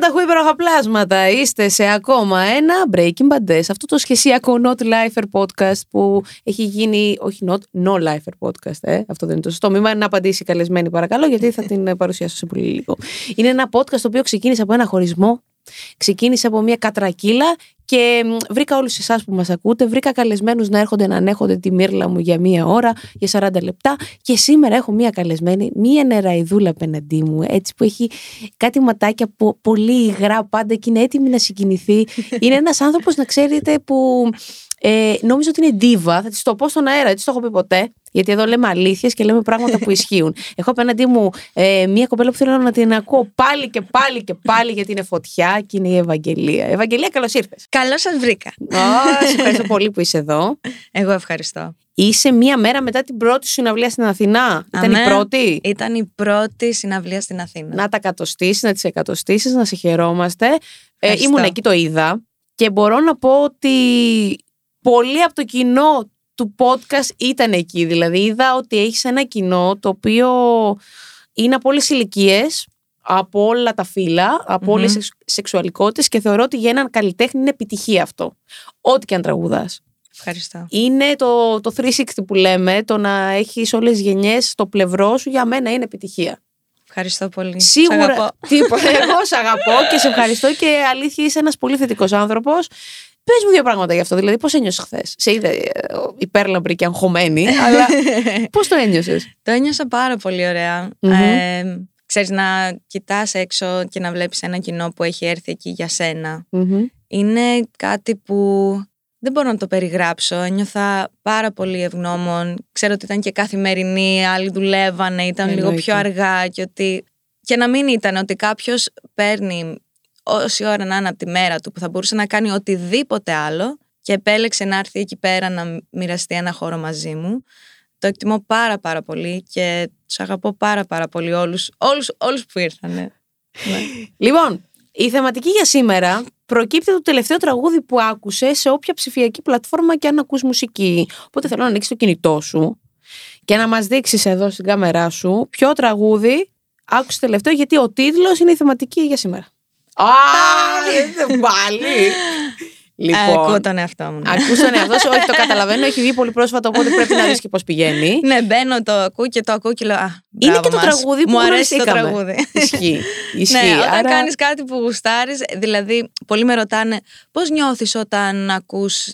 Τα χου υπέροχα πλάσματα. Είστε σε ακόμα ένα Breaking Bad Days, αυτό το σχεσιακό Not Lifer podcast που έχει γίνει. Όχι, not, no Lifer podcast, ε. Αυτό δεν είναι το σωστό. Μην να απαντήσει καλεσμένη, παρακαλώ, γιατί θα την ε, παρουσιάσω σε πολύ λίγο. Είναι ένα podcast το οποίο ξεκίνησε από ένα χωρισμό. Ξεκίνησε από μια κατρακύλα και μ, βρήκα όλους εσάς που μας ακούτε. Βρήκα καλεσμένους να έρχονται να ανέχονται τη μύρλα μου για μία ώρα, για 40 λεπτά. Και σήμερα έχω μία καλεσμένη, μία νεραϊδούλα απέναντί μου, έτσι που έχει κάτι ματάκια που, πολύ υγρά πάντα και είναι έτοιμη να συγκινηθεί. είναι ένας άνθρωπος, να ξέρετε, που ε, νόμιζα ότι είναι ντίβα. Θα της το πω στον αέρα, έτσι το έχω πει ποτέ. Γιατί εδώ λέμε αλήθειες και λέμε πράγματα που ισχύουν. Έχω απέναντί μου ε, μία κοπέλα που θέλω να την ακούω πάλι και πάλι και πάλι γιατί είναι φωτιά και είναι η Ευαγγελία. Ευαγγελία, καλώς ήρθες. Καλώς σας βρήκα. σε ευχαριστώ πολύ που είσαι εδώ. Εγώ ευχαριστώ. Είσαι μία μέρα μετά την πρώτη σου συναυλία στην Αθηνά. Ήταν η Αμέ. πρώτη; Ήταν η πρώτη συναυλία στην Αθήνα. Να τα κατοστήσει, να τις εκατοστήσεις, να σε χαιρόμαστε. Ε, Ευχαριστώ. ήμουν εκεί, το είδα. Και μπορώ να πω ότι πολλοί από το κοινό του podcast ήταν εκεί. Δηλαδή, είδα ότι έχεις ένα κοινό το οποίο είναι από όλες ηλικίες, από όλα τα φύλλα, από όλες τι σεξουαλικότητες και θεωρώ ότι για έναν καλλιτέχνη είναι επιτυχία αυτό. Ό,τι και αν τραγουδάς. Ευχαριστώ. Είναι το, το 360 που λέμε, το να έχεις όλες τις γενιές στο πλευρό σου, για μένα είναι επιτυχία. Ευχαριστώ πολύ. Σ' Σίγουρα. αγαπώ. Τίποτα. Εγώ σε αγαπώ και σε ευχαριστώ και αλήθεια είσαι ένας πολύ θετικός άνθρωπος. Πες μου δύο πράγματα γι' αυτό. Δηλαδή, πώς ένιωσες χθες; Σε είδε ε, υπέρλαμπρη και αγχωμένη, αλλά πώς το ένιωσες; Το ένιωσα πάρα πολύ ωραία. Μμμ. Ε, ξέρεις, να κοιτάς έξω και να βλέπεις ένα κοινό που έχει έρθει εκεί για σένα. Μμμ. Είναι κάτι που δεν μπορώ να το περιγράψω. Ένιωθα πάρα πολύ ευγνώμων. Ξέρω ότι ήταν και καθημερινή, άλλοι δουλεύανε, ήταν λίγο Εννοείται. πιο αργά και ότι. Και να μην ήταν ότι κάποιος παίρνει όση ώρα να είναι από τη μέρα του που θα μπορούσε να κάνει οτιδήποτε άλλο και επέλεξε να έρθει εκεί πέρα να μοιραστεί ένα χώρο μαζί μου. Το εκτιμώ πάρα πάρα πολύ και του αγαπώ πάρα πάρα πολύ όλους, όλους, όλους που ήρθανε. Ναι. Λοιπόν, η θεματική για σήμερα προκύπτει από το τελευταίο τραγούδι που άκουσε σε όποια ψηφιακή πλατφόρμα και αν ακούς μουσική. Οπότε θέλω να ανοίξεις το κινητό σου και να μας δείξεις εδώ στην κάμερά σου ποιο τραγούδι άκουσες τελευταίο γιατί ο τίτλος είναι η θεματική για σήμερα. Α, δεν πάλι. Ε, ακούω Λοιπόν, τον εαυτό μου. ναι. ακούς τον εαυτό σου, όχι το καταλαβαίνω, έχει βγει πολύ πρόσφατα οπότε πρέπει να δεις και πώς πηγαίνει. Ναι, μπαίνω, το ακούω και το ακούω και λέω. Α, Είναι μπράβο και το μας. τραγούδι που Μου αρέσει το γνωριστήκαμε. τραγούδι. Ισχύει. Ισχύει. Ναι, όταν Άρα- κάνεις κάτι που γουστάρεις, δηλαδή πολλοί με ρωτάνε πώς νιώθεις όταν ακούς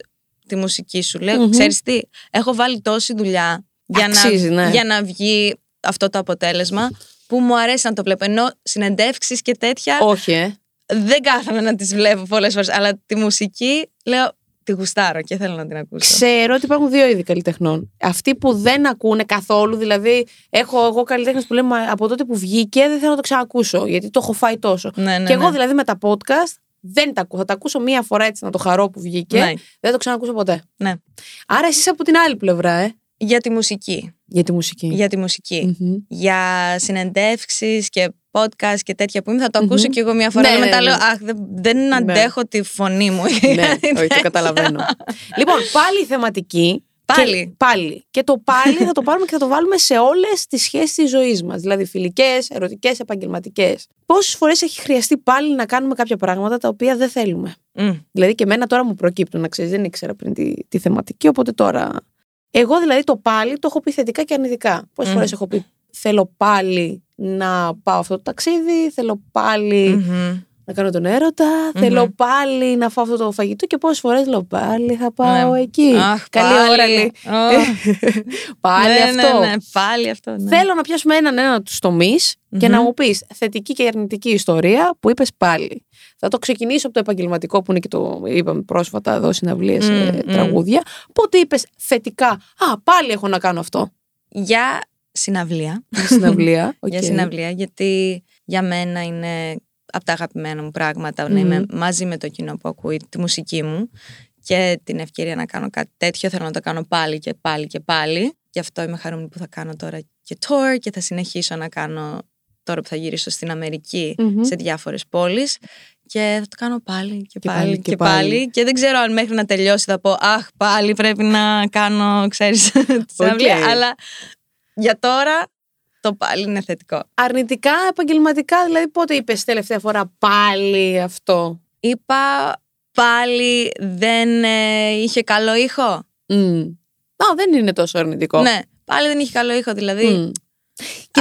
τη μουσική σου; Λέω, Μμμ. ξέρεις τι, έχω βάλει τόση δουλειά για, Αξίζει, να, ναι. για να βγει αυτό το αποτέλεσμα που μου αρέσει να το βλέπω. Ενώ συνεντεύξεις και τέτοια Όχι, ε. Δεν κάθομαι να τις βλέπω πολλές φορές, αλλά τη μουσική λέω τη γουστάρω και θέλω να την ακούσω. Ξέρω ότι υπάρχουν δύο είδη καλλιτεχνών. Αυτοί που δεν ακούνε καθόλου, δηλαδή έχω εγώ καλλιτέχνες που λέμε «Μα από τότε που βγήκε δεν θέλω να το ξανακούσω, γιατί το έχω φάει τόσο. Ναι, ναι, και εγώ ναι. δηλαδή με τα podcast δεν τα ακούω. Θα τα ακούσω μία φορά έτσι να το χαρώ που βγήκε. Ναι. Δεν θα το ξανακούσω ποτέ. Ναι. Άρα εσύ είσαι από την άλλη πλευρά, ε. Για τη μουσική. Για τη μουσική. Για τη μουσική. Μμμ. για συνεντεύξεις και podcast και τέτοια που είμαι, θα το ακούσω Μμμ. κι εγώ μια φορά. Ναι, αλλά ναι, μετά ναι. λέω, Αχ, δεν, δεν αντέχω τη φωνή μου. ναι, όχι, το καταλαβαίνω. λοιπόν, πάλι η θεματική. Πάλι. Και, πάλι. Και το πάλι θα το πάρουμε και θα το βάλουμε σε όλες τις σχέσεις της ζωής μας. Δηλαδή φιλικές, ερωτικές, επαγγελματικές. Πόσες φορές έχει χρειαστεί πάλι να κάνουμε κάποια πράγματα τα οποία δεν θέλουμε; Μμ. Δηλαδή και εμένα τώρα μου προκύπτουν, να ξέρεις, δεν ήξερα πριν τη, τη θεματική, οπότε τώρα. Εγώ δηλαδή το πάλι το έχω πει θετικά και αρνητικά. Πόσες Μμ. φορές έχω πει θέλω πάλι να πάω αυτό το ταξίδι, θέλω πάλι Μμμ. να κάνω τον έρωτα, θέλω πάλι να φάω αυτό το φαγητό και πόσες φορές λέω πάλι θα πάω Ναι. εκεί. Αχ, Καλή πάλι. ώρα λέει. Ω. πάλι Ναι, αυτό. Ναι, ναι, πάλι αυτό. Ναι. Θέλω να πιάσουμε έναν ένα τους τομείς και Μμμ. να μου πεις θετική και αρνητική ιστορία που είπες πάλι. Θα το ξεκινήσω από το επαγγελματικό που είναι και το είπαμε πρόσφατα εδώ συναυλίες σε Μμ, μμ. τραγούδια. Πότε είπες θετικά, Α, πάλι έχω να κάνω αυτό. Για συναυλία. Για συναυλία. Για οκ. συναυλία, γιατί για μένα είναι από τα αγαπημένα μου πράγματα να Μμμ. είμαι μαζί με το κοινό που ακούει τη μουσική μου και την ευκαιρία να κάνω κάτι τέτοιο. Θέλω να το κάνω πάλι και πάλι και πάλι. Γι' αυτό είμαι χαρούμενη που θα κάνω τώρα και tour και θα συνεχίσω να κάνω τώρα που θα γυρίσω στην Αμερική Μμμ. σε διάφορες πόλεις και θα το κάνω πάλι και, Και πάλι, πάλι και, και πάλι. πάλι. και δεν ξέρω αν μέχρι να τελειώσει θα πω αχ πάλι πρέπει να κάνω ξέρεις τη συναυλία Οκ. αλλά για τώρα το πάλι είναι θετικό. Αρνητικά, επαγγελματικά, δηλαδή πότε είπες τελευταία φορά πάλι αυτό; Είπα πάλι δεν ε, είχε καλό ήχο. Μμ. Α, δεν είναι τόσο αρνητικό. Ναι, πάλι δεν είχε καλό ήχο. Δηλαδή, Μμ.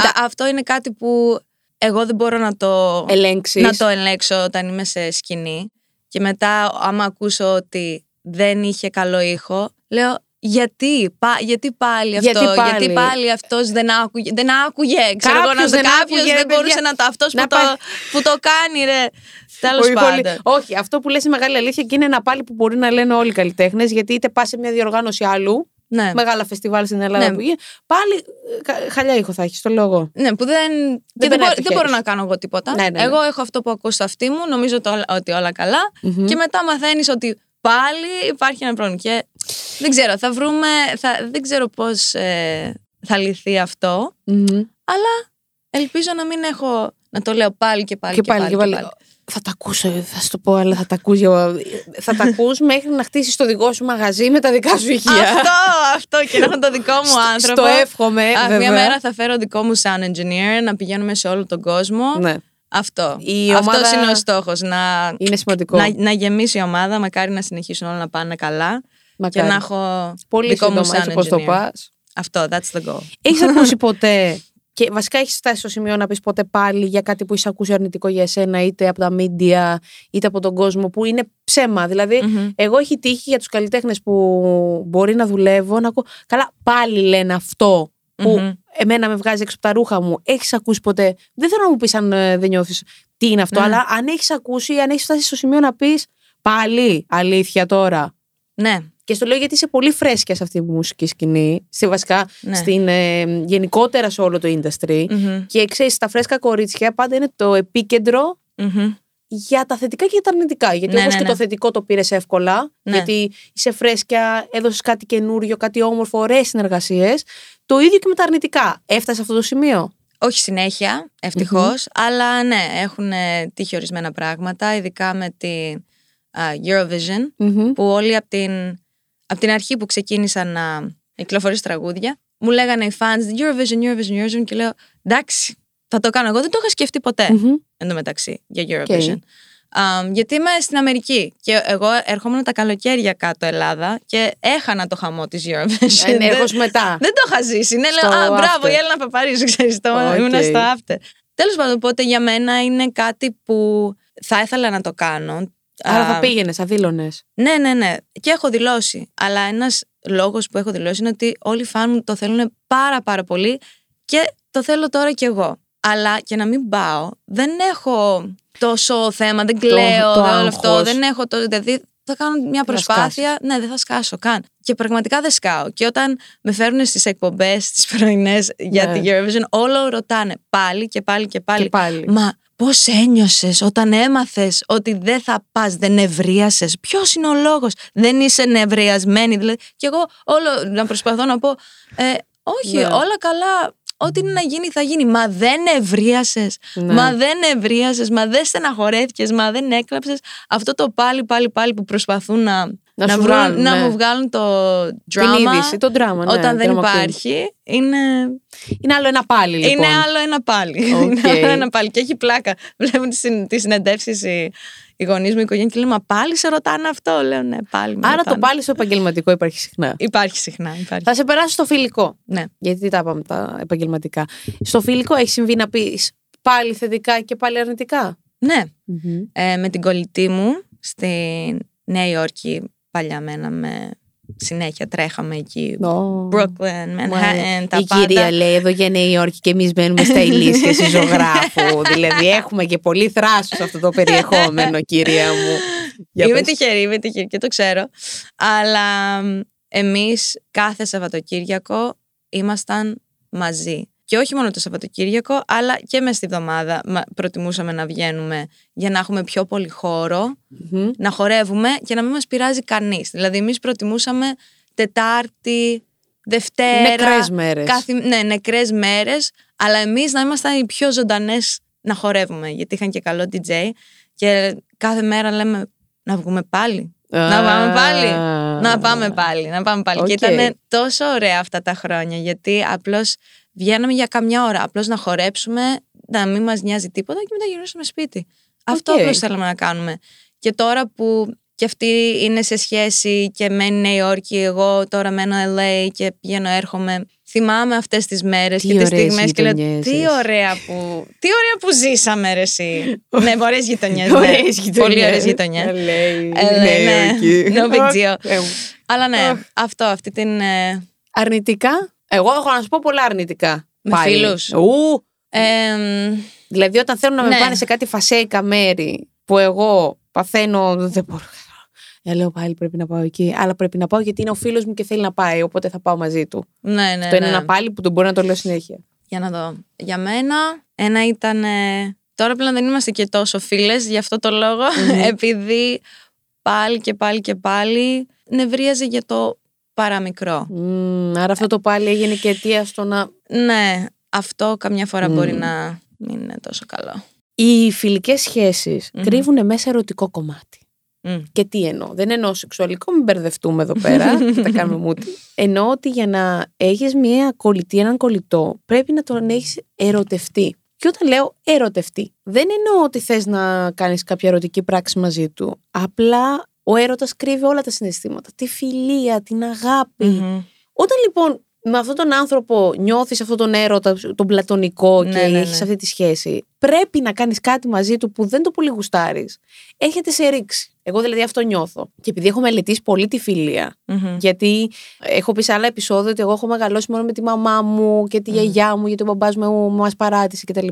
α, αυτό είναι κάτι που εγώ δεν μπορώ να το, Ελέγξεις. να το ελέγξω όταν είμαι σε σκηνή. Και μετά, άμα ακούσω ότι δεν είχε καλό ήχο, λέω γιατί, πα, γιατί πάλι αυτό, Γιατί πάλι; γιατί πάλι αυτός δεν άκουγε, δεν άκουγε, ξέρω εγώ, Κάποιος να δεν κάποιος άκουγε, ρε δεν μπορούσε παιδιά. να το, αυτός Να που, το, πάει- που το κάνει ρε, τέλος Όχι, πολύ- πάντων. Όχι, αυτό που λες είναι μεγάλη αλήθεια και είναι ένα πάλι που μπορεί να λένε όλοι οι καλλιτέχνες, γιατί είτε πας σε μια διοργάνωση άλλου, Ναι. μεγάλα φεστιβάλ στην Ελλάδα Ναι. που γίνει, πάλι ε, κα- χαλιά ήχο θα έχεις, το λόγο. Ναι, που δεν. και δεν, περνάει μπορώ, από το δεν μπορώ χέρι να κάνω εγώ τίποτα. Ναι, ναι, ναι. Εγώ έχω αυτό που ακούω στο αυτί μου, νομίζω το, ότι όλα καλά. Μμμ. Και μετά μαθαίνεις ότι πάλι υπάρχει ένα πρόβλημα. Και δεν ξέρω, θα βρούμε. Θα, δεν ξέρω πώς θα λυθεί αυτό. Μμμ. Αλλά ελπίζω να μην έχω. Να το λέω πάλι και πάλι Και πάλι και πάλι. Θα τα ακούσω, ε, θα σου το πω, αλλά θα τα ακούς, για- θα τα ακούς μέχρι να χτίσεις το δικό σου μαγαζί με τα δικά σου ηχεία. Αυτό, αυτό και να έχω το δικό μου άνθρωπο. Στο εύχομαι, Αχ, βέβαια. μια μέρα θα φέρω δικό μου sound engineer να πηγαίνουμε σε όλο τον κόσμο. Ναι, Αυτό. Η Αυτός ομάδα- είναι ο στόχος. Να, είναι σημαντικό. να, να γεμίσει η ομάδα, μακάρι να συνεχίσουν όλα να πάνε καλά Μακάρι. και να έχω Πολύ δικό μου σύντομα, έτσι sound όπως το engineer. πας. Αυτό, that's the goal. Έχεις ακούσει ποτέ. Και βασικά έχεις φτάσει στο σημείο να πεις ποτέ πάλι για κάτι που έχει ακούσει αρνητικό για εσένα, είτε από τα media, είτε από τον κόσμο, που είναι ψέμα. Δηλαδή, Μμμ. εγώ έχει τύχει για τους καλλιτέχνες που μπορεί να δουλεύω να ακούω. Καλά, πάλι λένε αυτό που Μμμ. εμένα με βγάζει έξω από τα ρούχα μου. Έχεις ακούσει ποτέ; Δεν θέλω να μου πεις αν ε, δεν νιώθεις τι είναι αυτό, Ναι. αλλά αν έχεις ακούσει ή αν έχεις φτάσει στο σημείο να πεις πάλι αλήθεια τώρα. Ναι, Και στο λέω γιατί είσαι πολύ φρέσκια σε αυτή τη μουσική σκηνή. Σε βασικά Ναι. στην, ε, γενικότερα σε όλο το industry. Μμμ. Και ξέρεις, τα φρέσκα κορίτσια πάντα είναι το επίκεντρο Μμμ. για τα θετικά και για τα αρνητικά. Γιατί Ναι, όπως ναι, και ναι. το θετικό το πήρες εύκολα, Ναι. γιατί είσαι φρέσκια, έδωσες κάτι καινούριο, κάτι όμορφο, ωραίες συνεργασίες. Το ίδιο και με τα αρνητικά. Έφτασες σε αυτό το σημείο; όχι συνέχεια, ευτυχώς, αλλά ναι, έχουν ε, τύχει ορισμένα πράγματα, ειδικά με την α, Eurovision, Μμμ. που όλοι από την, απ' την αρχή που ξεκίνησαν να κυκλοφορήσουν τραγούδια, μου λέγανε οι fans Eurovision, Eurovision, Eurovision και λέω εντάξει, θα το κάνω. Εγώ δεν το είχα σκεφτεί ποτέ Μμμ. εν τω μεταξύ για Eurovision. Αμ, γιατί είμαι στην Αμερική και εγώ ερχόμουν τα καλοκαίρια κάτω Ελλάδα και έχανα το χαμό της Eurovision. Ενεργώ Δεν- μετά. δεν το είχα ζήσει. Ναι, Στο λέω, α, μπράβο, after. η Έλενα Παπαρίζου, ξέρεις, το Οκ. ήμουν στο after. Τέλος πάντων, οπότε για μένα είναι κάτι που θα ήθελα να το κάνω. Άρα Α, θα πήγαινες, θα δήλωνες. Ναι, ναι, ναι. Και έχω δηλώσει. Αλλά ένας λόγος που έχω δηλώσει είναι ότι όλοι οι φαν μου το θέλουν πάρα πάρα πολύ και το θέλω τώρα κι εγώ. Αλλά και να μην πάω, δεν έχω τόσο θέμα, δεν κλαίω, το δεν όλο αυτό. άγχος. Δεν έχω το. Δηλαδή θα κάνω μια προσπάθεια. Ναι, δεν θα σκάσω καν. Και πραγματικά δεν σκάω. Και όταν με φέρνουν στις εκπομπές, στις πρωινές για Ναι. την Eurovision, όλο ρωτάνε πάλι και πάλι και πάλι. Και πάλι. Μα πώς ένιωσες όταν έμαθες ότι δεν θα πας, δεν νευρίασε. Ποιος είναι ο λόγος, δεν είσαι νευριασμένη. Δηλαδή, και εγώ όλο να προσπαθώ να πω, ε, όχι, Ναι. όλα καλά. Ό,τι είναι να γίνει θα γίνει. Μα δεν νευρίασε. Ναι. Μα δεν νευρίασε. Μα δεν στεναχωρέθηκες. Μα δεν έκλαψες. Αυτό το πάλι, πάλι, πάλι που προσπαθούν να, Να σου βρουν- βγάλουν, να ναι. μου βγάλουν το Την drama. είδηση, το drama. ναι, όταν δεν drama queen. υπάρχει, είναι Είναι άλλο ένα πάλι, λοιπόν. είναι άλλο ένα πάλι. Οκ. Είναι άλλο ένα πάλι. Και έχει πλάκα. Βλέπουν τις συνεντεύξεις οι, οι γονείς μου, η οικογένεια και λένε Μα πάλι σε ρωτάνε αυτό; Λέω Ναι, πάλι. με Άρα το ρωτάνε». πάλι στο επαγγελματικό υπάρχει συχνά. Υπάρχει συχνά. Υπάρχει. Θα σε περάσω στο φιλικό. Ναι. Γιατί τα είπαμε τα επαγγελματικά. Στο φιλικό έχει συμβεί να πεις πάλι θετικά και πάλι αρνητικά; Ναι. Ε, με την κολλητή μου στη Νέα Υόρκη παλιά μέναμε συνέχεια τρέχαμε εκεί. Brooklyn, Manhattan, τα η πάντα. κυρία λέει εδώ για Νέα Υόρκη και εμείς μένουμε στα ηλίσια στη ζωγράφου. δηλαδή έχουμε και πολύ θράσος σε αυτό το περιεχόμενο, κυρία μου. Για είμαι πες. τυχερή, είμαι τυχερή και το ξέρω. Αλλά μ, εμείς κάθε Σαββατοκύριακο ήμασταν μαζί. Και όχι μόνο το Σαββατοκύριακο, αλλά και μες στη εβδομάδα μα- προτιμούσαμε να βγαίνουμε για να έχουμε πιο πολύ χώρο, Μμμ. να χορεύουμε και να μην μας πειράζει κανείς. Δηλαδή, εμείς προτιμούσαμε Τετάρτη, Δευτέρα. Νεκρές μέρες. Κάθε, ναι, νεκρές μέρες, αλλά εμείς να ήμασταν οι πιο ζωντανές να χορεύουμε, γιατί είχαν και καλό DJ και κάθε μέρα λέμε να βγούμε πάλι. Να πάμε πάλι. Να πάμε πάλι. Να πάμε πάλι. Και Οκ. ήταν τόσο ωραία αυτά τα χρόνια, γιατί απλώς βγαίναμε για καμιά ώρα. Απλώς να χορέψουμε, να μην μας νοιάζει τίποτα και μετά γυρίσουμε σπίτι. Αυτό Οκ. απλώς θέλαμε να κάνουμε. Και τώρα που και αυτή είναι σε σχέση και μένει Νέα Υόρκη, εγώ τώρα μένω LA και πηγαίνω έρχομαι. Θυμάμαι αυτές τις μέρες Τι και τις ωραίες στιγμές και λέω γειτονιές τι σας». ωραία που, τι ωραία που ζήσαμε ρε εσύ. ναι, ωραίες γειτονιές. ναι. Ωραίες γειτονιές. Πολύ ωραίες γειτονιές. LA, LA, Νέα ναι. Υόρκη. No big deal. Θεέ μου. Αλλά ναι, Αχ. αυτό, αυτή την... ε, Αρνητικά; Εγώ έχω να σου πω πολλά αρνητικά. Με Πάλι. φίλους; Ου, εμ, δηλαδή όταν θέλουν να με Ναι. πάνε σε κάτι φασέικα μέρη που εγώ παθαίνω, δεν μπορώ. Ε, λέω πάλι πρέπει να πάω εκεί. Αλλά πρέπει να πάω γιατί είναι ο φίλος μου και θέλει να πάει. Οπότε θα πάω μαζί του. ναι, ναι, Αυτό είναι ναι. ένα πάλι που τον μπορεί να το λέω συνέχεια. Για να δω. Για μένα, ένα ήταν. ε, Τώρα πλέον δεν είμαστε και τόσο φίλες γι' αυτό το λόγο. Επειδή πάλι και πάλι και πάλι νευρίαζε για το παραμικρό. Μμμ, άρα αυτό το πάλι έγινε και αιτία στο να. Ναι, αυτό καμιά φορά Μμμ. μπορεί να μην είναι τόσο καλό. Οι φιλικές σχέσεις Μμμ. κρύβουν μέσα ερωτικό κομμάτι. Μμ. Και τι εννοώ. Δεν εννοώ σεξουαλικό, μην μπερδευτούμε εδώ πέρα. θα τα κάνουμε μούτι. Εννοώ ότι για να έχεις μια κολλητή, έναν κολλητό, πρέπει να τον έχεις ερωτευτεί. Και όταν λέω ερωτευτεί, δεν εννοώ ότι θες να κάνεις κάποια ερωτική πράξη μαζί του. Απλά ο έρωτας κρύβει όλα τα συναισθήματα. Τη φιλία, την αγάπη. Μμμ. Όταν λοιπόν με αυτόν τον άνθρωπο νιώθεις αυτόν τον έρωτα, τον πλατωνικό Ναι, και ναι, έχεις ναι. αυτή τη σχέση, πρέπει να κάνεις κάτι μαζί του που δεν το πολύ γουστάρεις. Έρχεται σε ρήξη. Εγώ δηλαδή αυτό νιώθω. Και επειδή έχω μελετήσει πολύ τη φιλία, Μμμ. γιατί έχω πει σε άλλα επεισόδια ότι εγώ έχω μεγαλώσει μόνο με τη μαμά μου και τη γιαγιά μου, γιατί ο μπαμπάς μου μας παράτησε κτλ.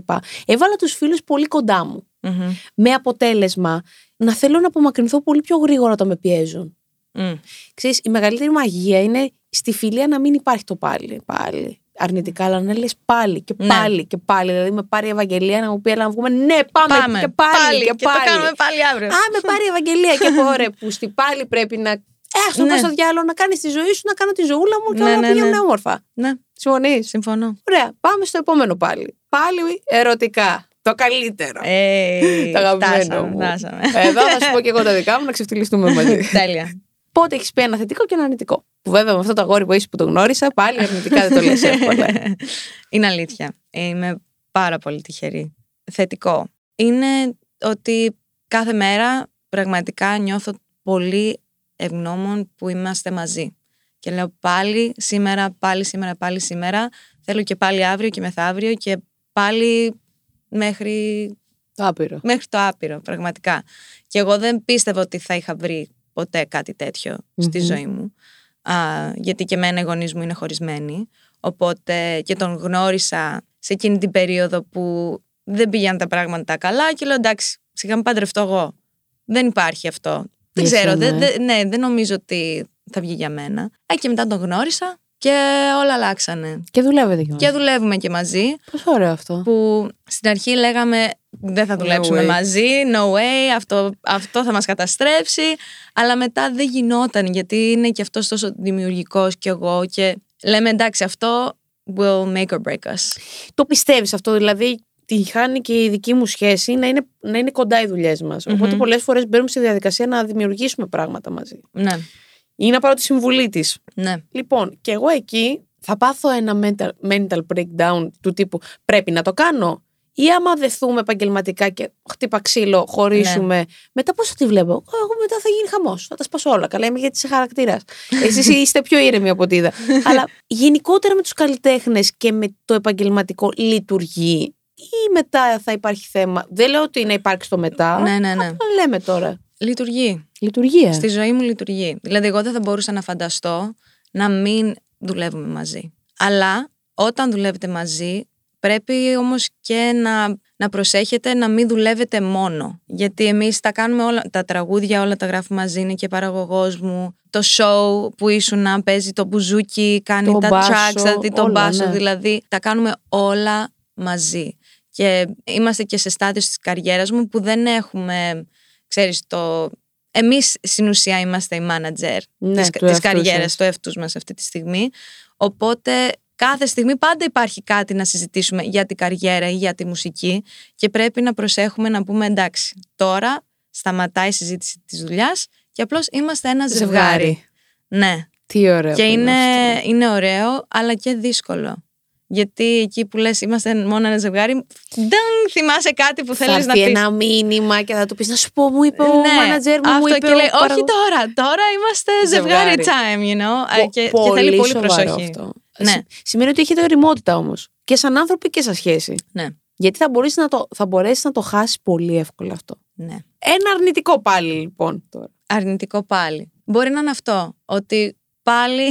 Έβαλα τους φίλους πολύ κοντά μου. Μμμ. Με αποτέλεσμα να θέλω να απομακρυνθώ πολύ πιο γρήγορα όταν με πιέζουν. Μμ. Ξέρεις, η μεγαλύτερη μαγεία είναι στη φιλία να μην υπάρχει το πάλι. πάλι. Αρνητικά, αλλά να λες πάλι και Ναι. πάλι και πάλι. Δηλαδή, με πάρει η Ευαγγελία να μου πει, έλα να βγούμε. Ναι, πάμε, Πάμε. και πάλι, και, και πάλι. το κάνουμε πάλι αύριο. Α, με πάρει η Ευαγγελία και πω, ωραία, που στη πάλι πρέπει να. Ε, ας το Ναι. πω στο διάλογο να κάνεις τη ζωή σου, να κάνω τη ζωούλα μου και Ναι, όλα να ναι, πηγαίνουν ναι. όμορφα. Ναι, Συμφωνείς; συμφωνώ. Ωραία, πάμε στο επόμενο πάλι. Πάλι ερωτικά. Το καλύτερο. Ε, Το αγαπημένο φτάσαμε, μου. φτάσαμε. Εδώ θα σου πω και εγώ τα δικά μου να ξεφτυλιστούμε μαζί. Τέλεια. Πότε έχεις πει ένα θετικό και ένα αρνητικό; Που βέβαια με αυτό το αγόρι που έχεις που το γνώρισα, πάλι αρνητικά δεν το λες εύκολα. Είναι αλήθεια. Είμαι πάρα πολύ τυχερή. Θετικό. Είναι ότι κάθε μέρα πραγματικά νιώθω πολύ ευγνώμων που είμαστε μαζί. Και λέω πάλι σήμερα, πάλι σήμερα, πάλι σήμερα. Θέλω και πάλι αύριο και μεθαύριο και πάλι μέχρι, Το άπειρο. μέχρι το άπειρο, πραγματικά. Και εγώ δεν πίστευα ότι θα είχα βρει ποτέ κάτι τέτοιο στη Μμμ. ζωή μου. Α, γιατί και εμένα οι γονείς μου είναι χωρισμένοι. Οπότε και τον γνώρισα σε εκείνη την περίοδο που δεν πήγαν τα πράγματα καλά και λέω εντάξει, σιγά με παντρευτώ εγώ. Δεν υπάρχει αυτό. Δεν Για ξέρω, σένα, δεν, ε. δεν- ναι, δεν νομίζω ότι θα βγει για μένα. Ε, και μετά τον γνώρισα και όλα αλλάξανε. Και δουλεύετε κι Και δουλεύουμε και μαζί, Πόσο ωραίο αυτό. που στην αρχή λέγαμε δεν θα No δουλέψουμε way. μαζί, no way, αυτό, αυτό θα μας καταστρέψει, αλλά μετά δεν γινόταν γιατί είναι και αυτός τόσο δημιουργικός κι εγώ και λέμε εντάξει αυτό will make or break us. Το πιστεύεις αυτό, δηλαδή τη χάνει και η δική μου σχέση να είναι, να είναι κοντά οι δουλειές μας. Οπότε Μμμ. πολλές φορές μπαίνουμε στη διαδικασία να δημιουργήσουμε πράγματα μαζί. Ναι, Ή να πάρω τη συμβουλή της. ναι. Λοιπόν, και εγώ εκεί θα πάθω ένα mental, mental breakdown του τύπου πρέπει να το κάνω. Ή άμα δεθούμε επαγγελματικά και χτύπα ξύλο, χωρίσουμε, Ναι. μετά πώς θα τη βλέπω; Εγώ μετά θα γίνει χαμός. Θα τα σπάσω όλα. Καλά, είμαι γιατί είσαι χαρακτήρας. Εσείς είστε πιο ήρεμοι από ό,τι είδα. Αλλά γενικότερα με τους καλλιτέχνες και με το επαγγελματικό λειτουργεί. Ή μετά θα υπάρχει θέμα. Δεν λέω ότι να υπάρξει το μετά. Ναι, ναι, ναι. Αλλά λέμε τώρα. Λειτουργεί. Λειτουργία. Στη ζωή μου λειτουργεί. Δηλαδή, εγώ δεν θα μπορούσα να φανταστώ να μην δουλεύουμε μαζί. Αλλά όταν δουλεύετε μαζί, πρέπει όμως και να, να προσέχετε να μην δουλεύετε μόνο. Γιατί εμείς τα κάνουμε όλα, τα τραγούδια όλα τα γράφουμε μαζί, είναι και παραγωγός μου. Το show που ήσουν να παίζει το μπουζούκι, κάνει Το τα μπάσο, tracks, δηλαδή το όλα, μπάσο, ναι. δηλαδή τα κάνουμε όλα μαζί. Και είμαστε και σε στάδιο της καριέρας μου που δεν έχουμε, ξέρεις, το... Εμείς στην ουσία είμαστε οι manager Ναι, της, του της εαυτού καριέρας, σας. του εαυτούς μας αυτή τη στιγμή. Οπότε κάθε στιγμή πάντα υπάρχει κάτι να συζητήσουμε για την καριέρα ή για τη μουσική και πρέπει να προσέχουμε να πούμε εντάξει, τώρα σταματάει η συζήτηση της δουλειάς και απλώς είμαστε ένα ζευγάρι. Ναι. Τι ωραίο. Και που είναι, αυτό. είναι ωραίο, αλλά και δύσκολο. Γιατί εκεί που λες είμαστε μόνο ένα ζευγάρι, δεν θυμάσαι κάτι που Θα θέλεις να έρθει πεις. ένα μήνυμα και θα του πεις να σου πω, μου είπε ο ναι, μάνατζερ μου, μου αυτό είπε και ο λέει, όχι παραγω- τώρα, τώρα είμαστε ζευγάρι Ζευγάρι. time, you know. Ε, Πο- και, και θέλει πολύ σοβαρό προσοχή. Αυτό. Ναι. Συ- Σημαίνει ότι έχετε ωριμότητα όμως. Και σαν άνθρωποι και σαν σχέση. Ναι, Γιατί θα μπορέσει να, το, θα μπορέσεις να το χάσεις πολύ εύκολα αυτό. ναι. Ένα αρνητικό πάλι λοιπόν τώρα. αρνητικό πάλι. Μπορεί να είναι αυτό, ότι πάλι.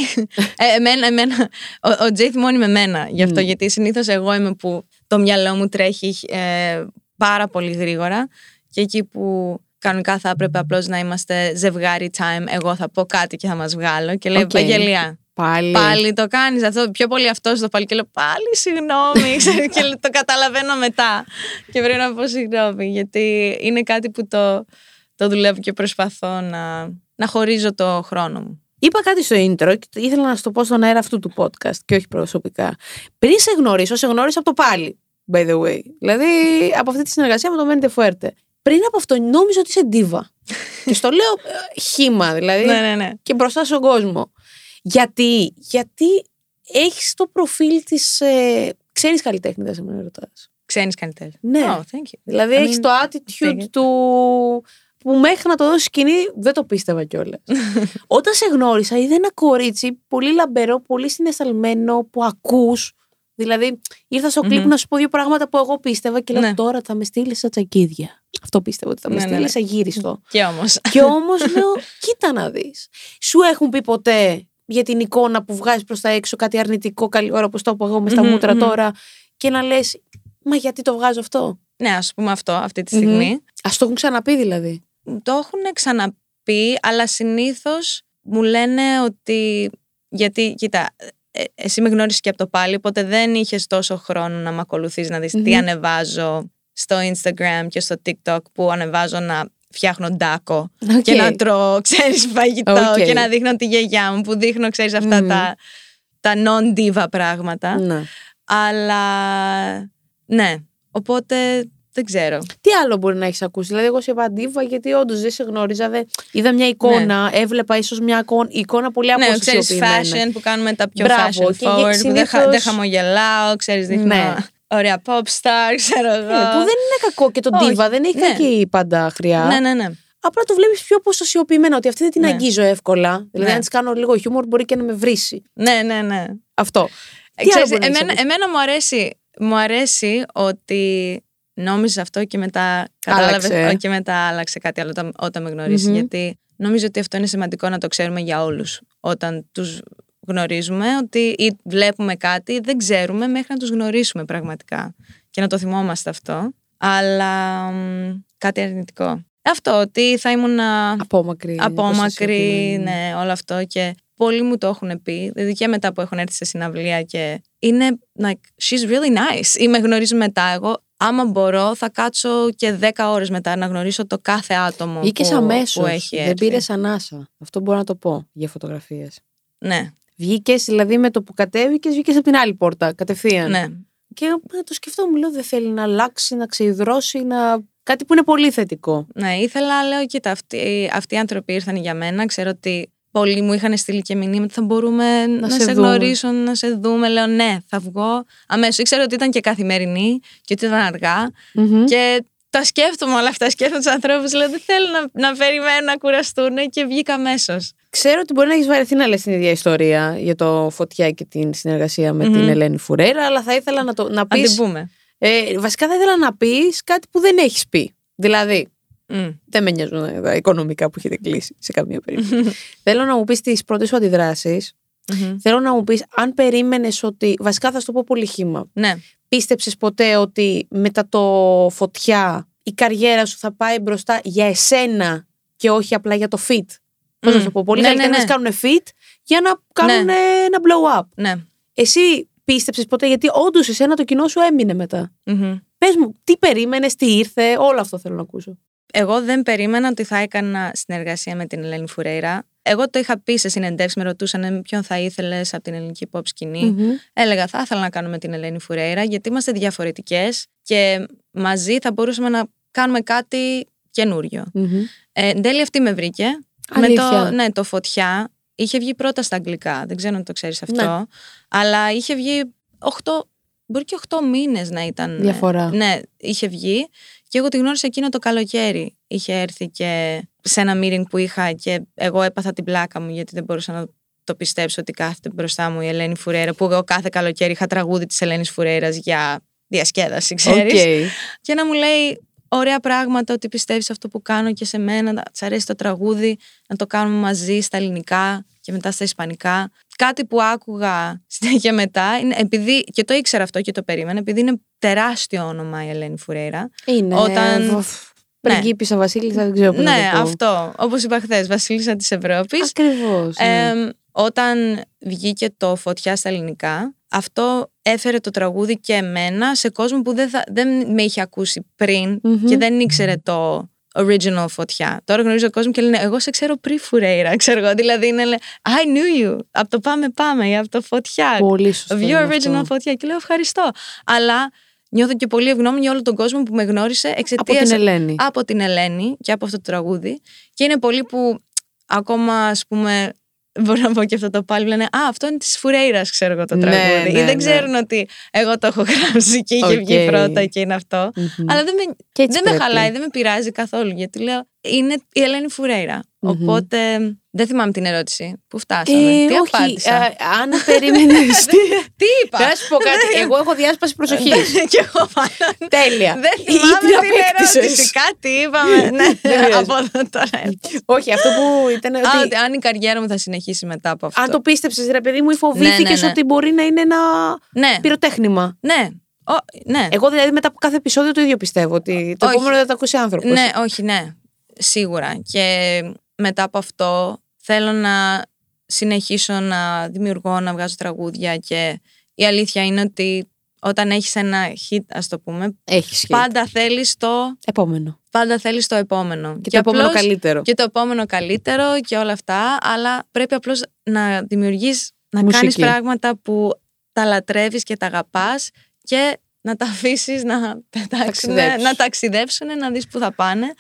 ε, εμένα, εμένα, ο, ο Τζέι θυμώνει με μένα γι' αυτό, Μμ. γιατί συνήθως εγώ είμαι που το μυαλό μου τρέχει ε, πάρα πολύ γρήγορα και εκεί που κανονικά θα έπρεπε απλώς να είμαστε ζευγάρι time, εγώ θα πω κάτι και θα μας βγάλω και λέει Οκ. Ευαγγελία. Πάλι. Πάλι το κάνεις αυτό. Πιο πολύ αυτός το πάλι. Και λέω πάλι συγγνώμη. ξέρεις, και το καταλαβαίνω μετά. Και πρέπει να πω συγγνώμη. Γιατί είναι κάτι που το, το δουλεύω και προσπαθώ να, να χωρίζω το χρόνο μου. Είπα κάτι στο intro και ήθελα να σου το πω στον αέρα αυτού του podcast και όχι προσωπικά. Πριν σε γνωρίσω, σε γνώρισα από το πάλι, by the way. Δηλαδή από αυτή τη συνεργασία με το Mente Fuerte. Πριν από αυτό νόμιζα ότι είσαι ντίβα. και στο λέω ε, χήμα, δηλαδή. ναι, ναι, ναι. και μπροστά στον κόσμο. Γιατί, γιατί έχεις το προφίλ της... Ε, ξέρεις καλλιτέχνη, σε με ρωτάς. Ξένη καλλιτέχνη. Ναι. Oh, thank you. Δηλαδή I έχεις mean, το attitude figured. του... που μέχρι να το δώσει σκηνή δεν το πίστευα κιόλας. Όταν σε γνώρισα, είδα ένα κορίτσι πολύ λαμπερό, πολύ συναισθαλμένο, που ακούς. Δηλαδή, ήρθα στο κλιπ Μμμ. να σου πω δύο πράγματα που εγώ πίστευα και λέω Ναι. τώρα θα με στείλει σαν τσακίδια. Αυτό πίστευα ότι θα με Ναι, ναι, στείλει ναι. σαν γύριστο. Και όμως. Και όμως λέω, κοίτα να δεις. Σου έχουν πει ποτέ για την εικόνα που βγάζεις προς τα έξω κάτι αρνητικό, καλή ώρα που το είπα εγώ με στα Μμμ, μούτρα μμμ. τώρα, και να λες, Μα γιατί το βγάζω αυτό; ναι, ας πούμε αυτό αυτή τη στιγμή. Α το έχουν ξαναπεί δηλαδή. Το έχουν ξαναπεί, αλλά συνήθως μου λένε ότι. Γιατί, κοίτα, ε, εσύ με γνώρισες και από το πάλι, οπότε δεν είχες τόσο χρόνο να με ακολουθείς να δεις τι Μμμ. ανεβάζω στο Instagram και στο TikTok που ανεβάζω να φτιάχνω ντάκο Οκ. και να τρώω, ξέρεις, φαγητό Οκ. και να δείχνω τη γιαγιά μου που δείχνω, ξέρεις, αυτά Μμμ. τα, τα non-diva πράγματα. Ναι. Αλλά, ναι, οπότε δεν ξέρω. Τι άλλο μπορεί να έχεις ακούσει; Δηλαδή, εγώ σε είπα αντίβα γιατί όντως δεν σε γνώριζα. Δεν... Είδα μια εικόνα, έβλεπα ίσως μια εικόνα, εικόνα πολύ Ναι, ξέρεις, αποσιοποιημένα. fashion που κάνουμε τα πιο Μπράβο, fashion και για- forward, που δεν, χα- συνήθως- δεν χαμογελάω, ξέρεις, δείχνω Ναι. ωραία pop star, ξέρω εγώ. Ναι, που δεν είναι κακό και το Όχι, ντίβα, δεν έχει ναι. κακή πάντα χρειά. Ναι, ναι, ναι. Απλά το βλέπεις πιο ποσοσιοποιημένο, ότι αυτή δεν την Ναι. αγγίζω εύκολα. Δηλαδή, Ναι. αν της κάνω λίγο χιούμορ, μπορεί και να με βρήσει. Ναι, ναι, ναι. Αυτό. Ε, Τι άλλο ξέρεις, μπορεί να έχεις εμένα, ακούσει; εμένα μου αρέσει, μου αρέσει ότι νόμιζες αυτό και μετά κατάλαβε Άλλαξε. και μετά άλλαξε κάτι άλλο όταν, όταν με γνωρισει Μμμ. Γιατί νομίζω ότι αυτό είναι σημαντικό να το ξέρουμε για όλους όταν τους γνωρίζουμε ότι ή βλέπουμε κάτι, δεν ξέρουμε μέχρι να τους γνωρίσουμε πραγματικά και να το θυμόμαστε αυτό. Αλλά μ, κάτι αρνητικό. Αυτό, ότι θα ήμουν Απόμακρη. απόμακρη, ποσοσιοποιημένη. ναι, όλο αυτό και πολλοί μου το έχουν πει, δηλαδή και μετά που έχουν έρθει σε συναυλία και είναι like, she's really nice ή με γνωρίζουν μετά εγώ, άμα μπορώ θα κάτσω και 10 ώρες μετά να γνωρίσω το κάθε άτομο Βγήκε που, αμέσω. που έχει Δεν έρθει. πήρες ανάσα. Αυτό μπορώ να το πω για φωτογραφίες. Ναι, Βγήκες, δηλαδή με το που κατέβηκες, βγήκες από την άλλη πόρτα, κατευθείαν. ναι. Και ε, το σκεφτόμουν, λέω, δεν θέλει να αλλάξει, να ξεϊδρώσει, να. Κάτι που είναι πολύ θετικό. Ναι, ήθελα, λέω, κοίτα, αυτοί, αυτοί οι άνθρωποι ήρθαν για μένα. Ξέρω ότι πολλοί μου είχαν στείλει και μηνύματα. Θα μπορούμε να, σε σε, δούμε. γνωρίσω, να σε δούμε. Λέω, ναι, θα βγω αμέσως. Ήξερα ότι ήταν και καθημερινή και ότι ήταν αργά. Μμμ. Και τα σκέφτομαι όλα αυτά. Σκέφτομαι τους ανθρώπους. Λέω, δεν θέλω να, να περιμένουν να κουραστούν και βγήκα αμέσως. Ξέρω ότι μπορεί να έχεις βαρεθεί να λες την ίδια ιστορία για το φωτιά και την συνεργασία με Μμμ. την Ελένη Φουρέρα, αλλά θα ήθελα να, το, να Να την πεις... πούμε. Ε, βασικά θα ήθελα να πεις κάτι που δεν έχεις πει. Δηλαδή, Μμ. δεν με νοιάζουν τα οικονομικά που έχετε κλείσει σε καμία περίπτωση. Θέλω να μου πεις τις πρώτες σου αντιδράσεις Μμμ. Θέλω να μου πεις, αν περίμενες ότι. Βασικά θα σου το πω πολύ χήμα. Ναι. Πίστεψες ποτέ ότι μετά το φωτιά η καριέρα σου θα πάει μπροστά για εσένα και όχι απλά για το fit; Πώς να Μμ. σου το πω. Πολλοί Ναι, καλλιτέχνε ναι, ναι. κάνουν fit για να κάνουν Ναι. ένα blow up. Ναι. Εσύ πίστεψες ποτέ, γιατί όντως εσένα το κοινό σου έμεινε μετά; Μμμ. Πες μου, τι περίμενες, τι ήρθε, όλο αυτό θέλω να ακούσω. Εγώ δεν περίμενα ότι θα έκανα συνεργασία με την Ελένη Φουρέιρα. Εγώ το είχα πει σε συνεντεύξεις, με ρωτούσαν «Ε, ποιον θα ήθελες από την ελληνική pop σκηνή; Μμμ. Έλεγα θα ήθελα να κάνω με την Ελένη Φουρέιρα, γιατί είμαστε διαφορετικές και μαζί θα μπορούσαμε να κάνουμε κάτι καινούριο. Μμμ. Ε, εν τέλει αυτή με βρήκε. Με Αλήθεια. το, ναι, το φωτιά είχε βγει πρώτα στα αγγλικά. Δεν ξέρω αν το ξέρεις αυτό. Ναι. Αλλά είχε βγει 8, μπορεί και 8 μήνες να ήταν. Διαφορά. Ναι, είχε βγει. Και εγώ τη γνώρισα εκείνο το καλοκαίρι. Είχε έρθει και σε ένα meeting που είχα και εγώ έπαθα την πλάκα μου γιατί δεν μπορούσα να το πιστέψω ότι κάθεται μπροστά μου η Ελένη Φουρέιρα. Που εγώ κάθε καλοκαίρι είχα τραγούδι της Ελένης Φουρέιρα για διασκέδαση, ξέρεις. Οκ. Και να μου λέει ωραία πράγματα, ότι πιστεύει σ' αυτό που κάνω και σε μένα, να της αρέσει το τραγούδι, να το κάνουμε μαζί στα ελληνικά και μετά στα ισπανικά. Κάτι που άκουγα συνέχεια μετά, είναι, επειδή, και το ήξερα αυτό και το περίμενα, επειδή είναι τεράστιο όνομα η Ελένη Φουρέιρα. Είναι. Όταν- Όταν... Πριγκίπισσα Βασίλισσα, δεν ξέρω πώς να ναι, το πω. αυτό. Όπως είπα χθες, Βασίλισσα της Ευρώπης. Ακριβώς. Ε, όταν βγήκε το Φωτιά στα ελληνικά, αυτό έφερε το τραγούδι και εμένα σε κόσμο που δεν, θα, δεν με είχε ακούσει πριν Μμμ. και δεν ήξερε το original Φωτιά. Τώρα γνωρίζω κόσμο και λένε Εγώ σε ξέρω πριν Φουρέιρα, ξέρω εγώ. Δηλαδή είναι λέ, I knew you. Από το Πάμε Πάμε ή από το Φωτιά. Πολύ σωστό. Of είναι your original αυτό. Φωτιά. Και λέω ευχαριστώ. Αλλά νιώθω και πολύ ευγνώμη για όλο τον κόσμο που με γνώρισε Από εξαιτία την Ελένη. από την Ελένη και από αυτό το τραγούδι. Και είναι πολλοί που ακόμα, ας πούμε, μπορώ να πω και αυτό το πάλι, λένε Α, αυτό είναι της Φουρέιρας, ξέρω εγώ το Ναι, τραγούδι. ναι, Ή δεν ναι. ξέρουν ότι εγώ το έχω γράψει και είχε βγει Οκ. πρώτα και είναι αυτό. Μμμ. Αλλά δεν με, Και έτσι δεν με πρέπει. χαλάει, δεν με πειράζει καθόλου. Γιατί λέω, είναι η Ελένη Φουρέιρα. Μμμ. Οπότε δεν θυμάμαι την ερώτηση. Πού φτάσαμε, Ε, τι όχι, απάντησα; α, αν περίμενε. τι είπα; Θα σου πω κάτι. Εγώ έχω διάσπαση προσοχής. και εγώ μάλλον. Τέλεια. Δεν Ή θυμάμαι την την απέκτησες. ερώτηση. Κάτι είπαμε. ναι, πειράζει. από εδώ τώρα. Όχι, αυτό που ήταν Α, ότι. ότι αν η καριέρα μου θα συνεχίσει μετά από αυτό. Αν το πίστεψες, ρε παιδί μου, ή φοβήθηκες Ναι, ναι, ναι. ότι μπορεί να είναι ένα Ναι, πυροτέχνημα. ναι. Ο, ναι. Εγώ δηλαδή μετά από κάθε επεισόδιο το ίδιο πιστεύω. Ότι το Όχι. επόμενο δεν θα το ακούσει άνθρωπος. ναι, όχι, ναι. Σίγουρα. Και μετά από αυτό θέλω να συνεχίσω να δημιουργώ, να βγάζω τραγούδια και η αλήθεια είναι ότι όταν έχεις ένα hit, ας το πούμε, Έχεις σχέση. πάντα θέλεις το, Επόμενο. πάντα θέλεις το επόμενο. Και, το επόμενο απλώς- καλύτερο. Και το επόμενο καλύτερο και όλα αυτά, αλλά πρέπει απλώς να δημιουργείς, να Μουσική. κάνεις πράγματα που τα λατρεύεις και τα αγαπάς και να τα αφήσεις να πετάξουν, Ταξιδέψεις. να ταξιδέψουν, να δεις που θα πάνε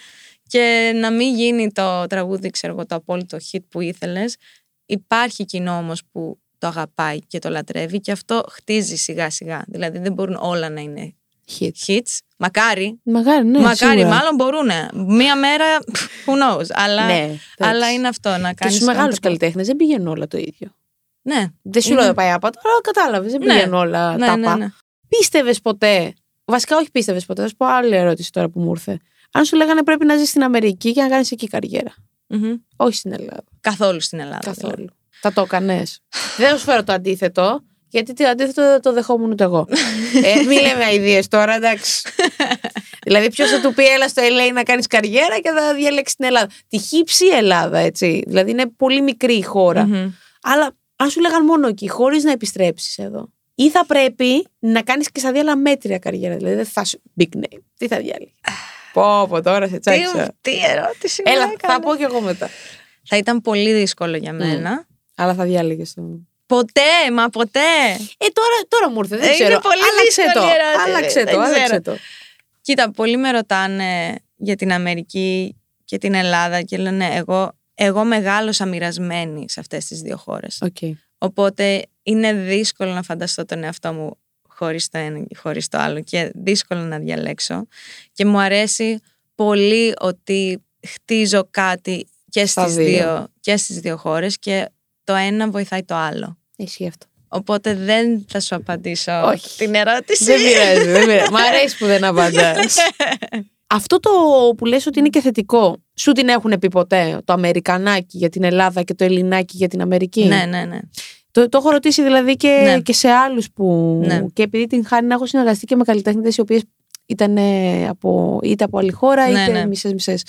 και να μην γίνει το τραγούδι, ξέρω εγώ, το απόλυτο hit που ήθελες. Υπάρχει κοινό όμως που το αγαπάει και το λατρεύει και αυτό χτίζει σιγά σιγά. Δηλαδή δεν μπορούν όλα να είναι Hit. hits. Μακάρι. Μακάρι, ναι. Μακάρι, σίγουρα. μάλλον μπορούν. Μία μέρα, who knows. Αλλά, Ναι, εντάξει. αλλά είναι αυτό να Και κάνεις. στους μεγάλους καλλιτέχνες δεν πηγαίνουν όλα το ίδιο. Ναι. Δεν σου Είναι- λέω πάει άπατο, αλλά κατάλαβες. Δεν Ναι. πηγαίνουν όλα Ναι, τάπα. ναι, ναι. Πίστευες ποτέ. Βασικά, όχι πίστευες ποτέ. Θα σου πω άλλη ερώτηση τώρα που μου ήρθε. Αν σου λέγανε πρέπει να ζεις στην Αμερική και να κάνεις εκεί καριέρα. Μμμ. Όχι στην Ελλάδα. Καθόλου στην Ελλάδα. Καθόλου. δηλαδή. Θα το έκανες. Δεν θα σου φέρω το αντίθετο, γιατί το αντίθετο δεν το δεχόμουν ούτε εγώ. ε, μην λέμε αειδίε τώρα, εντάξει. δηλαδή, ποιος θα του πει, έλα στο LA να κάνεις καριέρα και θα διαλέξει την Ελλάδα. Τη χύψη Ελλάδα, έτσι. Δηλαδή, είναι πολύ μικρή η χώρα. Μμμ. Αλλά αν σου λέγαν μόνο εκεί, χωρίς να επιστρέψεις εδώ. Ή θα πρέπει να κάνεις και στα δύο άλλα μέτρια καριέρα. Δηλαδή, δεν θα σου. Big name. Τι θα διάλεγες; πω, πω, τώρα σε Τι, τσάκισα. τι ερώτηση μου Έλα, έκανε. θα πω κι εγώ μετά. Θα ήταν πολύ δύσκολο για μένα. Αλλά θα διάλεγες το. Ποτέ, μα ποτέ. Ε, τώρα, τώρα μου ήρθε, δεν Ε, είναι ξέρω. πολύ άλλαξε δύσκολη το. ερώτηση, Άλλαξε δεν το, άλλαξε ξέρω. το. Κοίτα, πολλοί με ρωτάνε για την Αμερική και την Ελλάδα και λένε εγώ, εγώ μεγάλωσα μοιρασμένη σε αυτές τις δύο χώρες. Οκ. Οπότε είναι δύσκολο να φανταστώ τον εαυτό μου χωρίς το ένα και χωρίς το άλλο και δύσκολο να διαλέξω. Και μου αρέσει πολύ ότι χτίζω κάτι και Στα στις, δύο. δύο. και στις δύο χώρες και το ένα βοηθάει το άλλο. Ισχύει αυτό. Οπότε δεν θα σου απαντήσω Όχι. την ερώτηση. δεν πειράζει, δεν πειράζει. Μ' αρέσει που δεν απαντάς. Αυτό το που λες ότι είναι και θετικό, σου την έχουν πει ποτέ το Αμερικανάκι για την Ελλάδα και το Ελληνάκι για την Αμερική; ναι, ναι, ναι. Το, το έχω ρωτήσει δηλαδή και, Ναι. και σε άλλους που. Ναι. Και επειδή την χάνει να έχω συνεργαστεί και με καλλιτέχνε οι οποίες ήταν ε, από, είτε από άλλη χώρα Ναι, είτε ναι. μισές-μισές.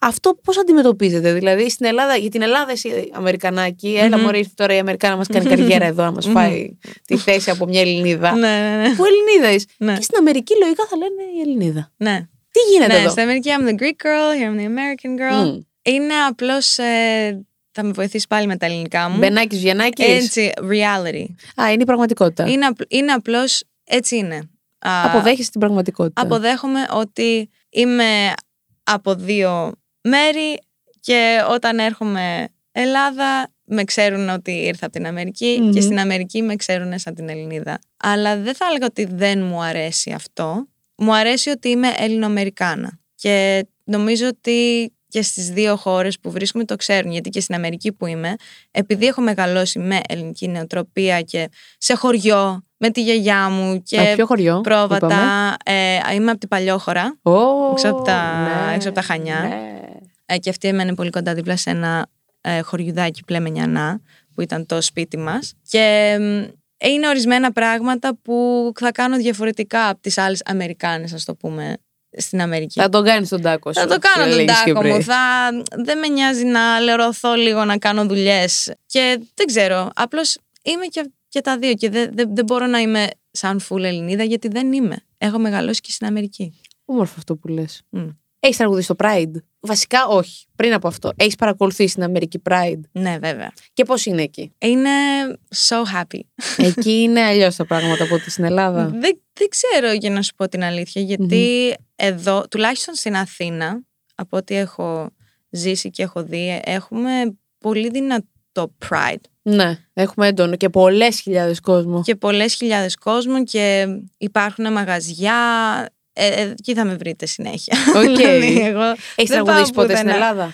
Αυτό πώς αντιμετωπίζετε, δηλαδή στην Ελλάδα, για την Ελλάδα εσύ Αμερικανάκι, έλα Μμμ. μωρέ ήρθε τώρα η Αμερικά να μας κάνει καριέρα εδώ, να μας φάει τη θέση από μια Ελληνίδα. Ναι, ναι, ναι. Που Ελληνίδα είσαι; Ναι. Και στην Αμερική λογικά θα λένε η Ελληνίδα. ναι. Τι γίνεται ναι, εδώ; στην Αμερική I'm the Greek girl, here I'm the American girl. Μμ. Είναι απλώς, ε, θα με βοηθήσει πάλι με τα ελληνικά μου. Μπενάκης Βιανάκης. Έτσι, reality. Α, είναι η πραγματικότητα. Είναι, απλ- είναι απλώς, έτσι είναι. Α, Αποδέχεσαι την πραγματικότητα. Αποδέχομαι ότι είμαι από δύο μέρη και όταν έρχομαι Ελλάδα με ξέρουν ότι ήρθα από την αμερικη Μμμ. και στην Αμερική με ξέρουν σαν την Ελληνίδα. Αλλά δεν θα έλεγα ότι δεν μου αρέσει αυτό. Μου αρέσει ότι είμαι Ελληνοαμερικάνα. Και νομίζω ότι και στις δύο χώρες που βρίσκομαι το ξέρουν. Γιατί και στην Αμερική που είμαι, επειδή έχω μεγαλώσει με ελληνική νεοτροπία και σε χωριό, με τη γιαγιά μου και Από ποιο χωριό, είπαμε; πρόβατα. Ε, είμαι από την Παλιόχώρα Ω, έξω από τα- ναι, έξω από τα Χανιά. ναι. ε, και αυτή έμενε πολύ κοντά δίπλα σε ένα ε, χωριουδάκι Πλέμενιανά που ήταν το σπίτι μας και μ, είναι ορισμένα πράγματα που θα κάνω διαφορετικά από τις άλλες Αμερικάνες ας το πούμε στην Αμερική. Θα τον κάνεις τον τάκο σου. Θα το κάνω που τον έλεγες και τάκο μου. πριν. Θα... Δεν με νοιάζει να λερωθώ λίγο να κάνω δουλειές. Και δεν ξέρω. Απλώς είμαι και, και τα δύο. Και δεν, δεν, δεν μπορώ να είμαι σαν φουλ Ελληνίδα γιατί δεν είμαι. Έχω μεγαλώσει και στην Αμερική. Όμορφο αυτό που λες. Μμ. Έχεις τραγουδίσει στο Pride; Βασικά όχι. Πριν από αυτό. Έχεις παρακολουθήσει την Αμερική Pride; Ναι, βέβαια. Και πώς είναι εκεί; Είναι so happy. εκεί είναι αλλιώς τα πράγματα από ότι στην Ελλάδα. δεν, δεν ξέρω για να σου πω την αλήθεια, γιατί εδώ, τουλάχιστον στην Αθήνα, από ό,τι έχω ζήσει και έχω δει, έχουμε πολύ δυνατό pride. ναι, έχουμε έντονο και πολλές χιλιάδες κόσμο. Και πολλές χιλιάδες κόσμο και υπάρχουν μαγαζιά. Ε, ε, εκεί θα με βρείτε συνέχεια. Οκ. Δηλαδή, εγώ Έχεις δεν τραγουδήσει πάω ποτέ στην πουθενά. Ελλάδα;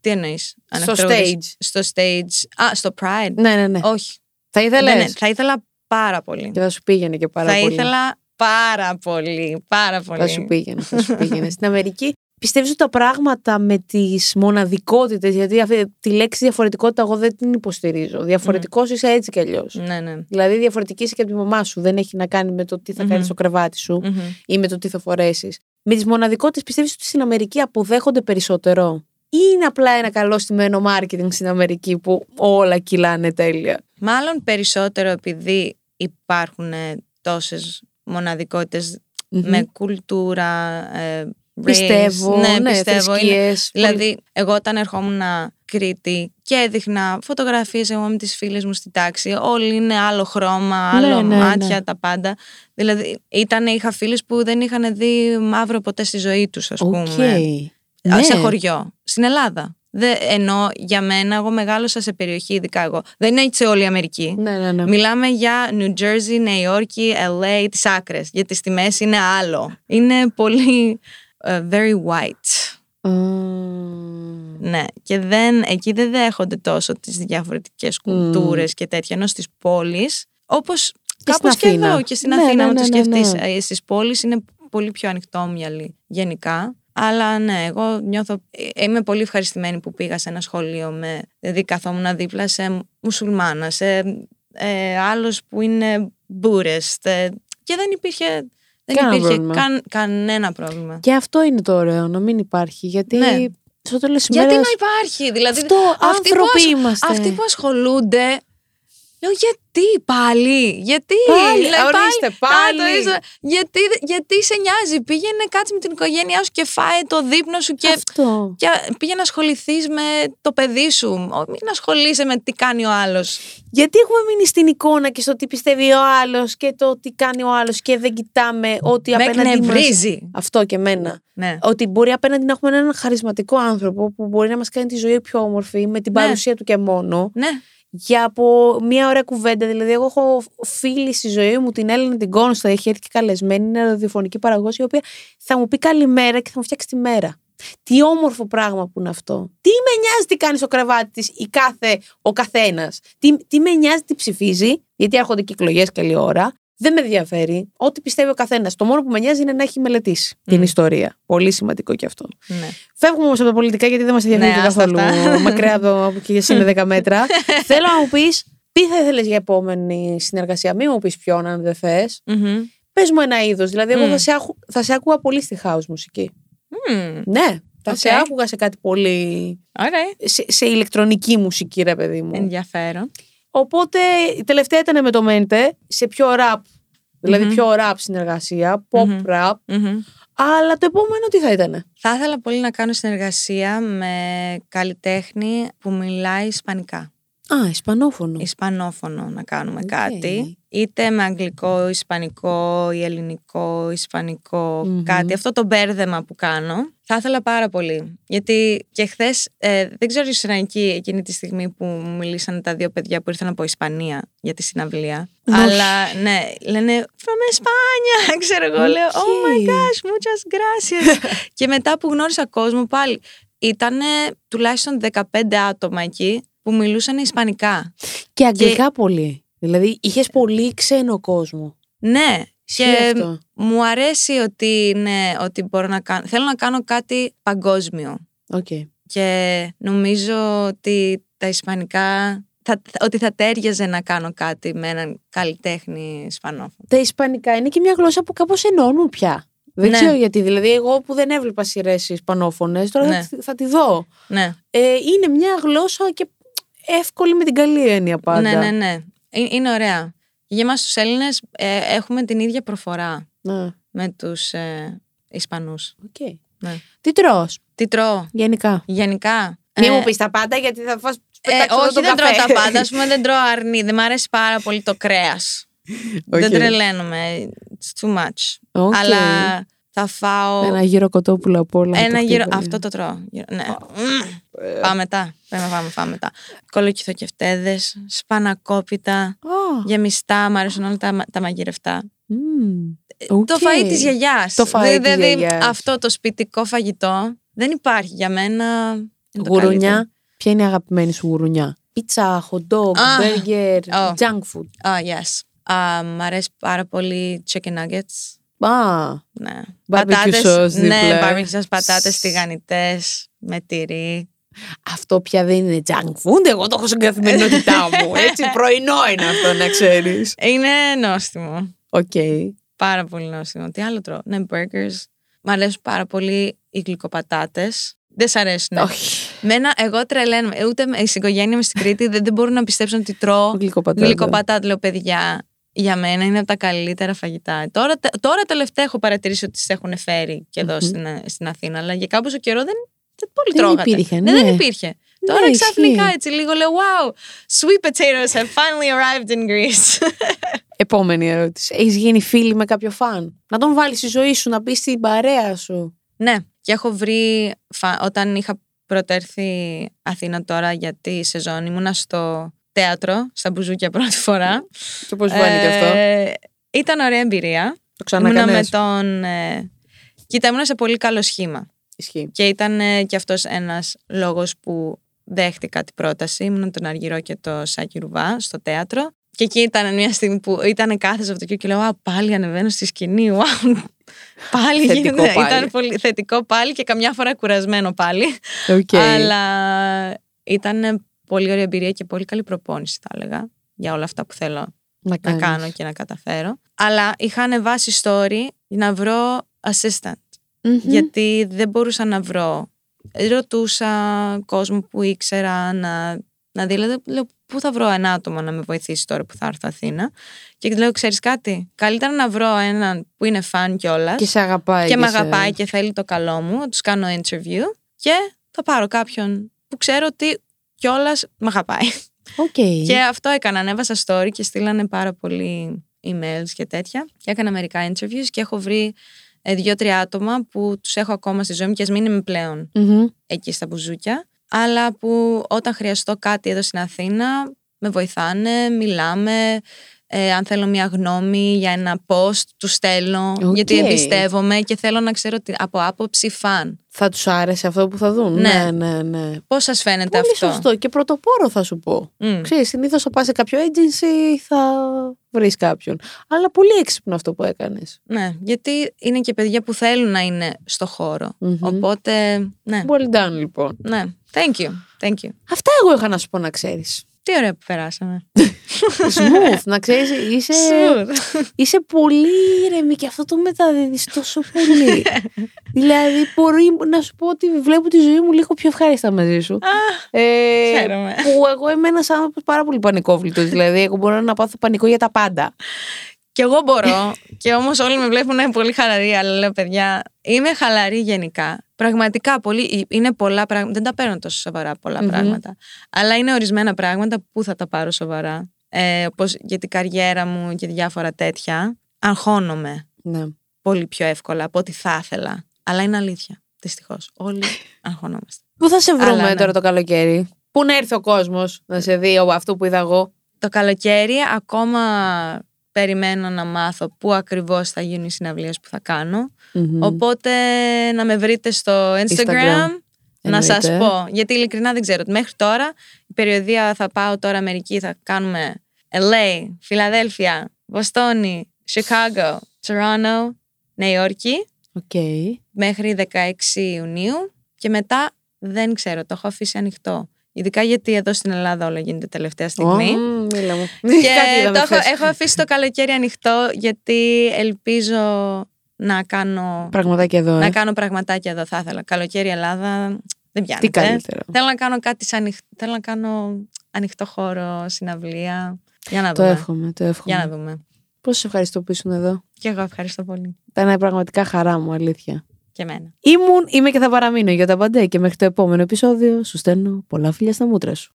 Τι εννοείς. Στο stage. Στο stage. Α, στο Pride. Ναι, ναι, ναι. Όχι. Θα ήθελες; Δεν, ναι, θα ήθελα πάρα πολύ. Και θα σου πήγαινε και πάρα θα πολύ. ήθελα πάρα πολύ. Πάρα πολύ. Θα σου πήγαινε. Θα σου πήγαινε. στην Αμερική πιστεύεις ότι τα πράγματα με τις μοναδικότητες, γιατί αυτή τη λέξη διαφορετικότητα εγώ δεν την υποστηρίζω. Διαφορετικός είσαι έτσι κι αλλιώς. Ναι, ναι. Δηλαδή, διαφορετική είσαι και από τη μαμά σου. Δεν έχει να κάνει με το τι θα Μμμ. κάνει στο κρεβάτι σου Μμμ. ή με το τι θα φορέσεις. Με τις μοναδικότητες πιστεύεις ότι στην Αμερική αποδέχονται περισσότερο. Ή είναι απλά ένα καλό στημένο marketing στην Αμερική που όλα κυλάνε τέλεια; Μάλλον περισσότερο επειδή υπάρχουν ε, τόσες μοναδικότητες Μμμ. με κουλτούρα, ε, race. Πιστεύω, ναι, ναι, πιστεύω. είναι- θρησκείες, Δηλαδή, εγώ όταν ερχόμουν Κρήτη και έδειχνα φωτογραφίες εγώ με τις φίλες μου στη τάξη, όλοι είναι άλλο χρώμα, Ναι, άλλο ναι, μάτια, ναι. τα πάντα. Δηλαδή, ήταν, είχα φίλες που δεν είχαν δει μαύρο ποτέ στη ζωή τους, ας Οκ. πούμε. Ναι. Α, σε χωριό. Στην Ελλάδα. Δε, ενώ για μένα, εγώ μεγάλωσα σε περιοχή, ειδικά εγώ. Δεν είναι έτσι όλη η Αμερική. Ναι, ναι, ναι. Μιλάμε για New Jersey, Νέα Υόρκη, LA, τις άκρες. Γιατί στη μέση είναι άλλο. Είναι πολύ ε, very white. Μμμ. Ναι. Και δεν, εκεί δεν δέχονται τόσο τις διαφορετικές κουλτούρες και τέτοια. Ενώ στις πόλεις, όπως κάπως και, Αθήνα. εδώ και στην Ναι, Αθήνα, ναι, αν το ναι, ναι, σκεφτείς. ναι. Ε, Στις πόλεις είναι πολύ πιο ανοιχτόμυαλοι γενικά. Αλλά ναι, εγώ νιώθω, ε, είμαι πολύ ευχαριστημένη που πήγα σε ένα σχολείο με, δηλαδή καθόμουν δίπλα σε μουσουλμάνα, σε ε, άλλους που είναι μπούρες ε, και δεν υπήρχε, δεν Κανένα υπήρχε πρόβλημα. καν, κανένα πρόβλημα. Και αυτό είναι το ωραίο, να μην υπάρχει. Γιατί Ναι. στο τέλος της Γιατί ημέρας. να υπάρχει, δηλαδή Αυτό, αυτοί που, άνθρωποι ασ- είμαστε. αυτοί που ασχολούνται. Λέω γιατί πάλι, γιατί; Πάλι, λέει, ορίστε, πάλι. Α, το είσαι. γιατί, γιατί σε νοιάζει, πήγαινε κάτσε με την οικογένειά σου και φάε το δείπνο σου και, Αυτό. και πήγαινε να ασχοληθείς με το παιδί σου. Ο- Μην ασχολείσαι με τι κάνει ο άλλος. Γιατί έχουμε μείνει στην εικόνα και στο τι πιστεύει ο άλλος και το τι κάνει ο άλλος και δεν κοιτάμε ότι Με απέναντι μας... εκνευρίζει. Αυτό και εμένα. Ναι. Ότι μπορεί απέναντι να έχουμε έναν χαρισματικό άνθρωπο που μπορεί να μας κάνει τη ζωή πιο όμορφη με την Ναι. παρουσία του και μόνο. ναι. Για από μια ωραία κουβέντα. Δηλαδή, εγώ έχω φίλη στη ζωή μου, την Έλληνα την Κόνστα, έχει έρθει και καλεσμένη, είναι ραδιοφωνική παραγωγός, η οποία θα μου πει καλημέρα και θα μου φτιάξει τη μέρα. Τι όμορφο πράγμα που είναι αυτό. Τι με νοιάζει τι κάνει στο κρεβάτι της η κάθε, ο καθένας. Τι, τι με νοιάζει τι ψηφίζει, γιατί έρχονται και εκλογές καλή ώρα. Δεν με ενδιαφέρει. Ό,τι πιστεύει ο καθένας. Το μόνο που με νοιάζει είναι να έχει μελετήσει την Μμ. ιστορία. Πολύ σημαντικό και αυτό. ναι. Φεύγουμε όμως από τα πολιτικά γιατί δεν μας ενδιαφέρει Ναι, και άστα καθόλου αυτά. μακριά από και εσύ με 10 μέτρα. Θέλω να μου πεις Τι θα ήθελες για επόμενη συνεργασία, μην μου πεις ποιον αν δεν θες. Μμμ. Πες μου ένα είδος. Δηλαδή, εγώ Μμ. θα, σε άκου, θα σε άκουγα πολύ στη house μουσική. Μμμ. Ναι, θα Οκ. σε άκουγα σε κάτι πολύ. Ωραία. σε, σε ηλεκτρονική μουσική, ρε παιδί μου. Ενδιαφέρον. Οπότε η τελευταία ήταν με το Mente σε πιο rap. Δηλαδή Μμμ. πιο rap συνεργασία, pop Μμμ. rap. Μμμ. Αλλά το επόμενο τι θα ήταν. Θα ήθελα πολύ να κάνω συνεργασία με καλλιτέχνη που μιλάει ισπανικά. Α, Ισπανόφωνο. Ισπανόφωνο να κάνουμε Οκ. κάτι. Είτε με αγγλικό, ισπανικό ή ελληνικό, ισπανικό, Μμμ. κάτι. Αυτό το μπέρδεμα που κάνω. Θα ήθελα πάρα πολύ. Γιατί και χθες, δεν ξέρω ήσουν εκεί εκείνη τη στιγμή που μου μιλήσανε τα δύο παιδιά που ήρθαν από Ισπανία για τη συναυλία. Όχι. Αλλά ναι, λένε From España, ξέρω εγώ. Λέω Oh my Οκ. gosh, muchas gracias. και μετά που γνώρισα κόσμο πάλι, ήταν τουλάχιστον 15 άτομα εκεί που μιλούσαν Ισπανικά. Και αγγλικά πολύ. Δηλαδή είχες πολύ ξένο κόσμο. Ναι, Ισχύει και αυτό. μου αρέσει ότι, ναι, ότι μπορώ να κάνω. Θέλω να κάνω κάτι παγκόσμιο. Οκ. Και νομίζω ότι τα Ισπανικά. Θα, ότι θα ταίριαζε να κάνω κάτι με έναν καλλιτέχνη Ισπανόφωνο. Τα Ισπανικά είναι και μια γλώσσα που κάπως ενώνουν πια. Δεν Ναι. ξέρω γιατί. Δηλαδή, εγώ που δεν έβλεπα σειρές Ισπανόφωνες, τώρα Ναι. θα, θα τη δω. Ναι, Ε, είναι μια γλώσσα και εύκολη με την καλή έννοια πάντα. ναι, ναι, ναι. Ε- Είναι ωραία. Για εμάς τους Έλληνες ε, έχουμε την ίδια προφορά Ναι. με τους ε, Ισπανούς. Οκ. Ναι. Τι τρως, Τι τρώω, γενικά. γενικά. Μην Ε, μου πεις τα πάντα γιατί θα φας Ε, πετάξω εδώ όχι, τον δεν καφέ. τρώω τα πάντα. Α πούμε, δεν τρώω αρνί. Δεν μ' αρέσει πάρα πολύ το κρέας. Δεν τρελαίνομαι. It's too much. OK. Αλλά θα φάω. Ένα γύρο κοτόπουλο απ' όλα. Ένα το γύρο. χτύπημα. Αυτό το τρώω. Γύρο- Ναι. Μμμ. Πάμε μετά. Πάμε, πάμε, πάμε μετά. Κολοκυθοκεφτέδες, σπανακόπιτα, Α, γεμιστά. Μ' αρέσουν όλα τα, μα- τα μαγειρευτά. μμμ. Το Οκ. φαΐ της γιαγιάς. Το φαΐ της Δηλαδή γιαγιάς. αυτό το σπιτικό φαγητό δεν υπάρχει για μένα. είναι το καλύτερο. Γουρουνιά. Ποια είναι η αγαπημένη σου γουρουνιά; Πίτσα, hot dog, Α, burger, oh. junk food. Ah, yes. Α, μ' αρέσει πάρα πολύ chicken nuggets. Α, Ναι. Barbecue sauce ναι, δίπλα. barbecue sauce, πατάτες τηγανιτές, με τυρί. αυτό πια δεν είναι junk food. Εγώ το έχω στην καθημερινότητά μου. Έτσι, πρωινό είναι αυτό, να ξέρεις. Είναι νόστιμο. Οκ. Πάρα πολύ νόστιμο. Τι άλλο τρώω; Ναι, burgers. Μ' αρέσουν πάρα πολύ οι γλυκοπατάτες. Δεν σ' αρέσουν. Όχι. Μένα, εγώ τρελαίνομαι. Ούτε με- στην οικογένεια μου στην Κρήτη δεν, δεν μπορούν να πιστέψουν ότι τρώω Γλυκοπατάτα. γλυκοπατάτα. Λέω, παιδιά, για μένα είναι από τα καλύτερα φαγητά. Τώρα, τε- τώρα τελευταία έχω παρατηρήσει ότι τις έχουν φέρει και εδω στην, στην Αθήνα, αλλά για κάποιο καιρό δεν, δεν πολύ Δεν τρώγατε. υπήρχε, Ναι, ναι. δεν υπήρχε. Τώρα ισχύει. ξαφνικά έτσι λίγο λέω, wow, sweet potatoes have finally arrived in Greece. Επόμενη ερώτηση. Έχεις γίνει φίλη με κάποιο φαν; Να τον βάλεις στη ζωή σου, να πει στην παρέα σου. ναι, και έχω βρει, φα- όταν είχα πρωτέρθει Αθήνα τώρα για τη σεζόν, ήμουνα στο θέατρο, στα μπουζούκια πρώτη φορά. Και πώς φάνηκε αυτό. Ε, Ήταν ωραία εμπειρία. Το Ήμουνα ξανακανέ. με τον. Ε... Κοίτα, ήμουνα σε πολύ καλό σχήμα. Ισχύει. Και ήταν ε, και αυτός ένας λόγος που δέχτηκα την πρόταση. Ήμουν τον Αργυρό και το Σάκη Ρουβά στο θέατρο. Και εκεί ήταν μια στιγμή που ήταν κάθε Σαββατοκύριακο και λέω Α, πάλι ανεβαίνω στη σκηνή. Wow. πάλι Θετικό γίνεται. πάλι. Ήταν πολύ θετικό πάλι και καμιά φορά κουρασμένο πάλι. Οκ. Αλλά ήταν πολύ ωραία εμπειρία και πολύ καλή προπόνηση, θα έλεγα, για όλα αυτά που θέλω Να, να κάνεις. κάνω και να καταφέρω. Αλλά είχα ανεβάσει story να βρω assistant. Μμμ. Γιατί δεν μπορούσα να βρω. Ρωτούσα κόσμο που ήξερα να, να δει. Δηλαδή, λέω, πού θα βρω ένα άτομο να με βοηθήσει τώρα που θα έρθω Αθήνα; Και λέω, ξέρεις κάτι; Καλύτερα να βρω έναν που είναι φαν κιόλας Και σε αγαπάει. και με σε- αγαπάει και θέλει το καλό μου. Να τους κάνω interview και θα πάρω κάποιον που ξέρω ότι κιόλας με αγαπάει. Οκ. Και αυτό έκανα. Ανέβασα story και στείλανε πάρα πολλοί emails και τέτοια. Και έκανα μερικά interviews και έχω βρει ε, δύο-τρία άτομα που τους έχω ακόμα στη ζωή μου και ας μην είμαι πλέον Μμμ. εκεί στα μπουζούκια. Αλλά που όταν χρειαστώ κάτι εδώ στην Αθήνα με βοηθάνε, μιλάμε. Ε, αν θέλω μια γνώμη για ένα post, του στέλνω. Οκ. Γιατί εμπιστεύομαι και θέλω να ξέρω ότι από άποψη φαν. Θα τους άρεσε αυτό που θα δουν; Ναι. Ναι, ναι, ναι. Πώς σας φαίνεται Πολύ αυτό; σωστό και πρωτοπόρο θα σου πω. Μμ. Ξέρεις, συνήθως θα πας σε κάποιο agency θα βρεις κάποιον. Αλλά πολύ έξυπνο αυτό που έκανες. Ναι, γιατί είναι και παιδιά που θέλουν να είναι στο χώρο. Μμμ. Οπότε, ναι. Well done λοιπόν. Ναι. Thank you. Thank you. Αυτά εγώ είχα να σου πω να ξέρεις. Τι ωραία που περάσαμε. Smooth, να ξέρεις, είσαι, είσαι πολύ ήρεμη και αυτό το μεταδίδεις τόσο πολύ. δηλαδή, μπορεί να σου πω ότι βλέπω τη ζωή μου λίγο πιο ευχάριστα μαζί σου. ε, χαίρομαι. που εγώ είμαι ένας άνθρωπος πάρα πολύ πανικόβλητος. δηλαδή, εγώ μπορώ να πάθω πανικό για τα πάντα. Και εγώ μπορώ. και όμως όλοι με βλέπουν πολύ χαλαρή, αλλά λέω παιδιά, είμαι χαλαρή γενικά. Πραγματικά πολύ, είναι πολλά πράγματα. Δεν τα παίρνω τόσο σοβαρά πολλά Μμμ. πράγματα. Αλλά είναι ορισμένα πράγματα που θα τα πάρω σοβαρά. Ε, Όπως για την καριέρα μου και διάφορα τέτοια. Αγχώνομαι Ναι. πολύ πιο εύκολα από ό,τι θα ήθελα. Αλλά είναι αλήθεια. Δυστυχώς. Όλοι αγχωνόμαστε. Πού θα σε βρούμε Αλλά ναι. τώρα το καλοκαίρι, Πού να έρθει ο κόσμος να σε δει ο- αυτό που είδα εγώ; Το καλοκαίρι ακόμα περιμένω να μάθω πού ακριβώς θα γίνουν οι συναυλίες που θα κάνω. Μμμ. Οπότε να με βρείτε στο Instagram, Instagram. να σας Εννοείται. πω. Γιατί ειλικρινά δεν ξέρω. Μέχρι τώρα η περιοδία θα πάω τώρα Αμερική, θα κάνουμε LA, Φιλαδέλφια, Βοστόνη, Chicago, Toronto, Νέα Υόρκη Οκ. μέχρι 16 Ιουνίου και μετά δεν ξέρω, το έχω αφήσει ανοιχτό. Ειδικά γιατί εδώ στην Ελλάδα όλα γίνεται τελευταία στιγμή. Ω, μίλα μου. Και Κάτι είδαμε το έχω, χθες. έχω αφήσει το καλοκαίρι ανοιχτό γιατί ελπίζω να κάνω, Πραγματάκια εδώ. να Ε. κάνω πραγματάκια εδώ. Θα ήθελα. Καλοκαίρι Ελλάδα δεν πιάνεται. Τι καλύτερο. Θέλω να κάνω κάτι σαν ανοιχ- Θέλω να κάνω ανοιχτό χώρο, συναυλία. Για να Το δούμε. εύχομαι, το εύχομαι. Για να δούμε. Πώς σε ευχαριστώ που ήσουν εδώ. Και εγώ ευχαριστώ πολύ. Ήταν πραγματικά χαρά μου, αλήθεια. Και εμένα. Ήμουν, είμαι και θα παραμείνω για τα παντέ και μέχρι το επόμενο επεισόδιο σου στέλνω πολλά φιλιά στα μούτρα σου.